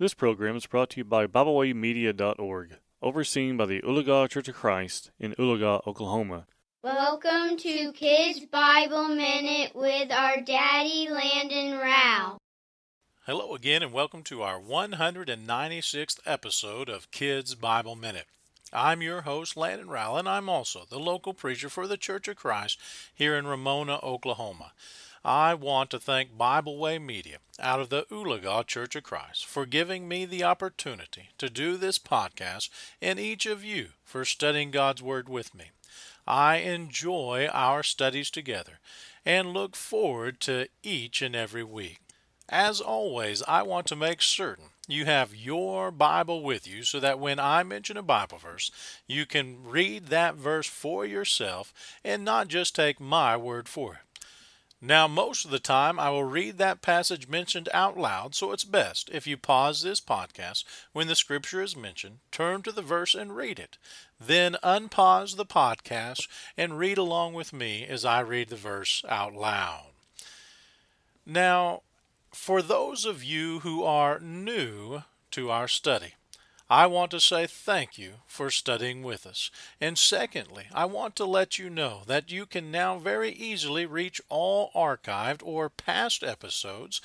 This program is brought to you by BibleWayMedia.org, overseen by the Oologah Church of Christ in Oologah, Oklahoma. Welcome to Kids Bible Minute with our daddy Landon Rowell. Hello again, and welcome to our 196th episode of Kids Bible Minute. I'm your host, Landon Rowell, and I'm also the local preacher for the Church of Christ here in Ramona, Oklahoma. I want to thank Bible Way Media out of the Oologah Church of Christ for giving me the opportunity to do this podcast and each of you for studying God's Word with me. I enjoy our studies together and look forward to each and every week. As always, I want to make certain you have your Bible with you so that when I mention a Bible verse, you can read that verse for yourself and not just take my word for it. Now, most of the time, I will read that passage mentioned out loud, so it's best if you pause this podcast when the scripture is mentioned, turn to the verse and read it. Then unpause the podcast and read along with me as I read the verse out loud. Now, for those of you who are new to our study, I want to say thank you for studying with us. And secondly, I want to let you know that you can now very easily reach all archived or past episodes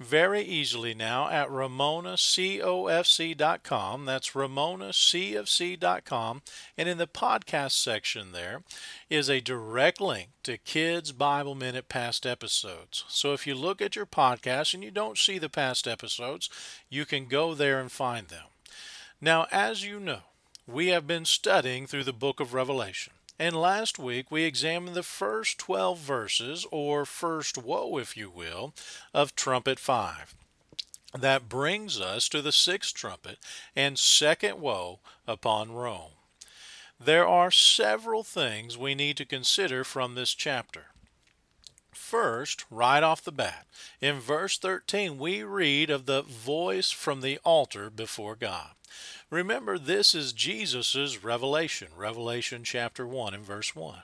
very easily now at ramonacofc.com. That's ramonacofc.com. And in the podcast section there is a direct link to Kids Bible Minute past episodes. So if you look at your podcast and you don't see the past episodes, you can go there and find them. Now, as you know, we have been studying through the book of Revelation. And last week we examined the first 12 verses, or first woe, if you will, of Trumpet 5. That brings us to the sixth trumpet and second woe upon Rome. There are several things we need to consider from this chapter. First, right off the bat, in verse 13, we read of the voice from the altar before God. Remember, this is Jesus' revelation, Revelation chapter 1 and verse 1.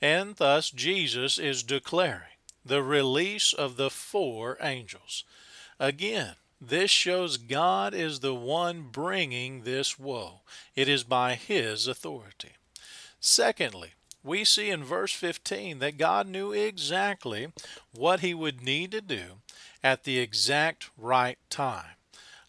And thus, Jesus is declaring the release of the four angels. Again, this shows God is the one bringing this woe. It is by His authority. Secondly, we see in verse 15 that God knew exactly what He would need to do at the exact right time.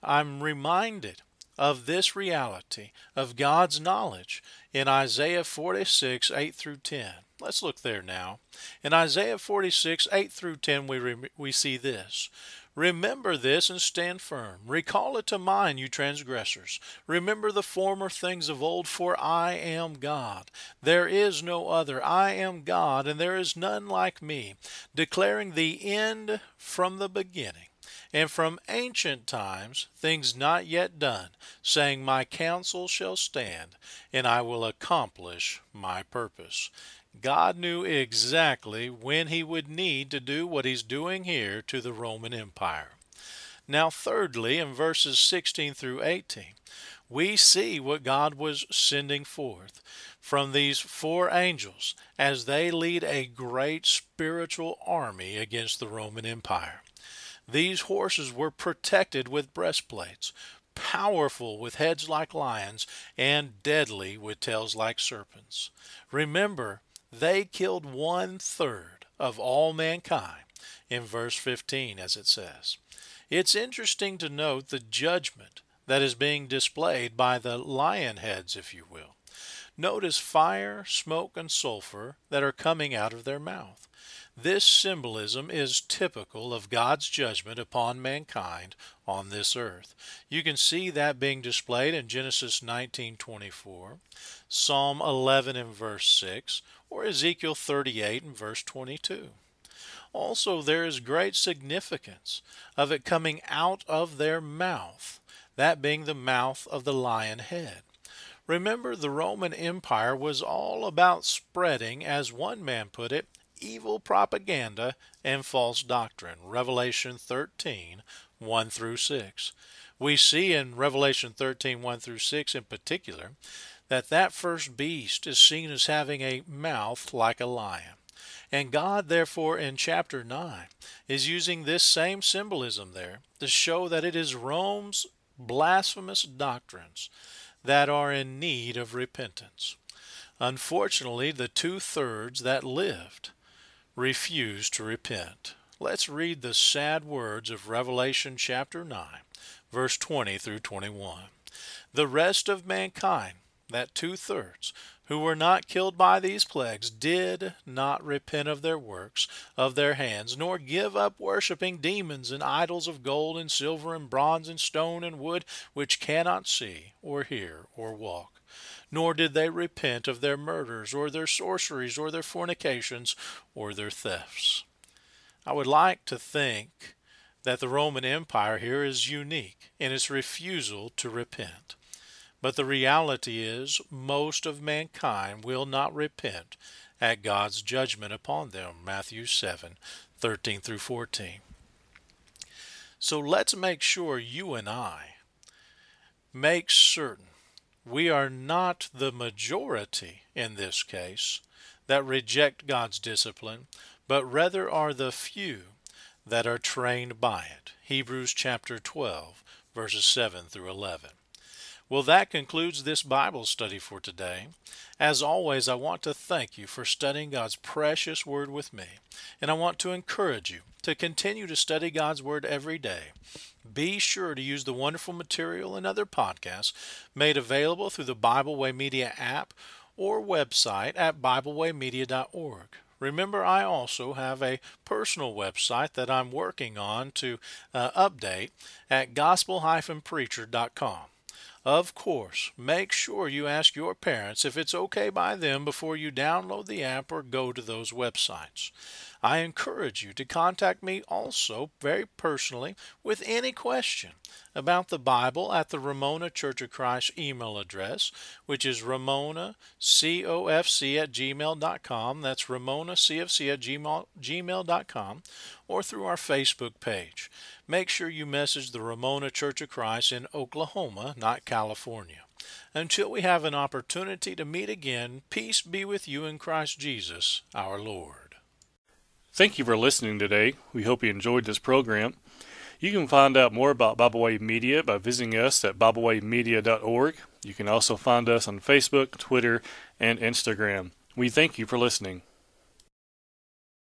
I'm reminded of this reality of God's knowledge in Isaiah 46 8 through 10. Let's look there now. In Isaiah 46 8 through 10, we, re- we see this. Remember this and stand firm. Recall it to mind, you transgressors. Remember the former things of old, for I am God. There is no other. I am God, and there is none like me, declaring the end from the beginning and from ancient times things not yet done, saying, My counsel shall stand, and I will accomplish my purpose. God knew exactly when he would need to do what he's doing here to the Roman Empire. Now, thirdly, in verses 16 through 18, we see what God was sending forth from these four angels as they lead a great spiritual army against the Roman Empire. These horses were protected with breastplates, powerful with heads like lions, and deadly with tails like serpents. Remember, they killed one third of all mankind in verse 15, as it says. It's interesting to note the judgment that is being displayed by the lion heads, if you will. Notice fire, smoke, and sulfur that are coming out of their mouth. This symbolism is typical of God's judgment upon mankind on this earth. You can see that being displayed in Genesis 19:24, Psalm 11 and verse 6, or Ezekiel 38 and verse 22. Also, there is great significance of it coming out of their mouth, that being the mouth of the lion head. Remember, the Roman Empire was all about spreading, as one man put it, evil propaganda and false doctrine. Revelation 13, 1 through 6. We see in Revelation 13, 1 through 6 in particular, that that first beast is seen as having a mouth like a lion. And God, therefore, in chapter 9, is using this same symbolism there to show that it is Rome's blasphemous doctrines that are in need of repentance. Unfortunately, the two thirds that lived refused to repent. Let's read the sad words of Revelation chapter 9, verse 20 through 21. The rest of mankind, that two thirds, who were not killed by these plagues, did not repent of their works of their hands, nor give up worshipping demons and idols of gold and silver and bronze and stone and wood, which cannot see, or hear, or walk. Nor did they repent of their murders, or their sorceries, or their fornications, or their thefts. I would like to think that the Roman Empire here is unique in its refusal to repent. But the reality is, most of mankind will not repent at God's judgment upon them. Matthew 7 13 through 14. So let's make sure you and I make certain we are not the majority in this case that reject God's discipline, but rather are the few that are trained by it. Hebrews chapter 12, verses 7 through 11. Well, that concludes this Bible study for today. As always, I want to thank you for studying God's precious Word with me, and I want to encourage you to continue to study God's Word every day. Be sure to use the wonderful material and other podcasts made available through the Bible Way Media app or website at BibleWayMedia.org. Remember, I also have a personal website that I'm working on to uh, update at gospel-preacher.com. Of course, make sure you ask your parents if it's okay by them before you download the app or go to those websites. I encourage you to contact me also very personally with any question about the Bible at the Ramona Church of Christ email address, which is ramonacofc at gmail.com. That's ramonacofc at gmail, gmail.com, or through our Facebook page. Make sure you message the Ramona Church of Christ in Oklahoma, not California. Until we have an opportunity to meet again, peace be with you in Christ Jesus, our Lord. Thank you for listening today. We hope you enjoyed this program. You can find out more about Bible Way Media by visiting us at BibleWayMedia.org. You can also find us on Facebook, Twitter, and Instagram. We thank you for listening.